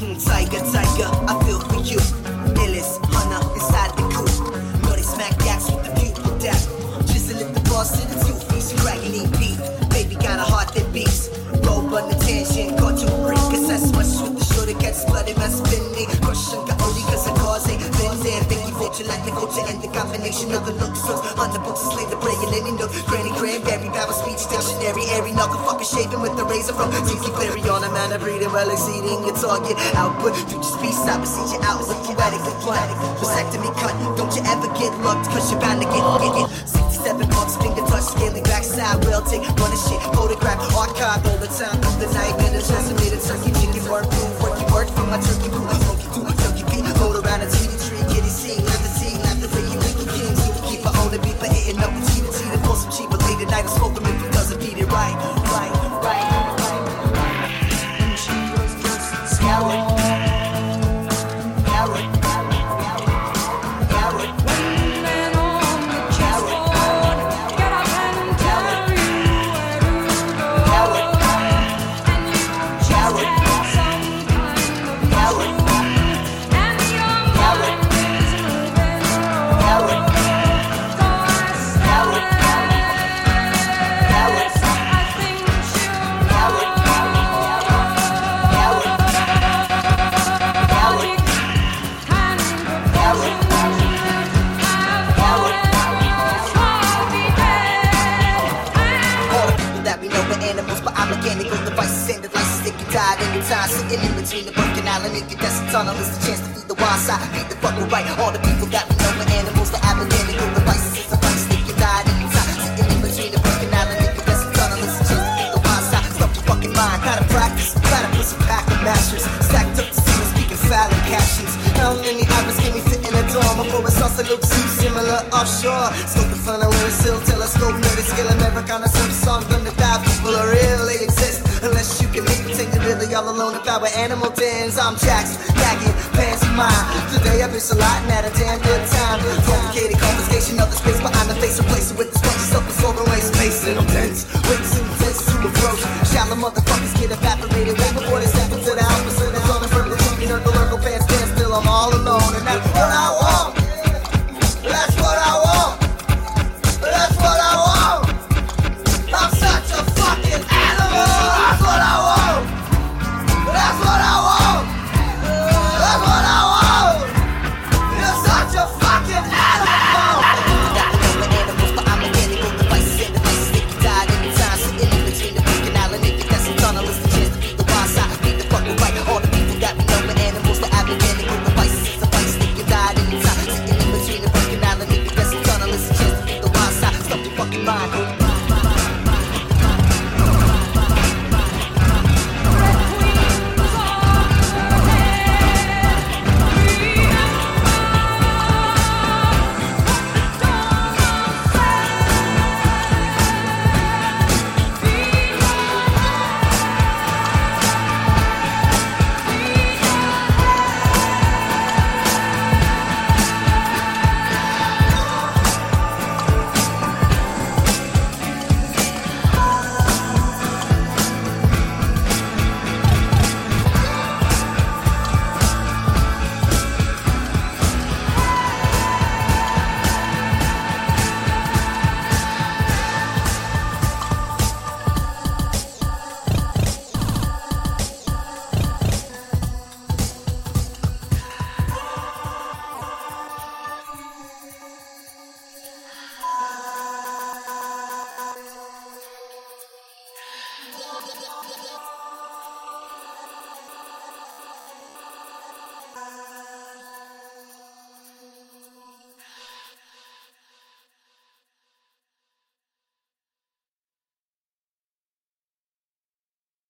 Mm, tiger, tiger, I feel for you. Illest hunter inside the coop. They smack yaks with the pupil dap. Drizzle at the boss to the two feet, eat beat. Baby got a heart that beats. Roll on the tension, caught you break. Assess much with the that gets bloody, man spinning. Crush and only cause the cause ain't been. You like the culture and the combination of the looks. So on the books, slay the and any nook. Granny Cranberry, Bible speech, dictionary, airy knuckle, fucking shaving with the razor from Tiki Berry on a man of breeding, well exceeding your target output. Future speech, I beseech you out, look poetic, look poetic. Vasectomy cut, don't you ever get lucked, cause you're bound to get, get, get. 67 bucks, finger touch, scaling backside, will take, run a shit, photograph, archive all the time. The night minutes, resume the turkey, Sitting in between the birth canal and nigga, that's a tunnel. It's the chance to feed the wild side, feed the fucking right. All the people that we know are animals, but I'm mechanical devices is a vice that can die at any time. Sitting in between the birth canal and nigga, that's a tunnel. It's a chance to feed the wild side. Stop your fucking mind, gotta practice, gotta put some pack of masters. Stacked up to see speaking silent captions. How many hours can we fit in a dorm before it's also looks too similar offshore? Scope the funnel with a still telescope, nerdy skill Americana some from the die people are real, they exist. Unless all alone I were animal dens. I'm Jackson, gagging, pants of mine. Today I've a lot and had a damn good time. Complicated confiscation of the space behind the face, replacing with the structure, self-absorbing waste space. And I'm dense, weights intense to approach. Shallow motherfuckers get evaporated way before they step into the opposite. It's on the front of the TV, the local fans stand still. I'm all back.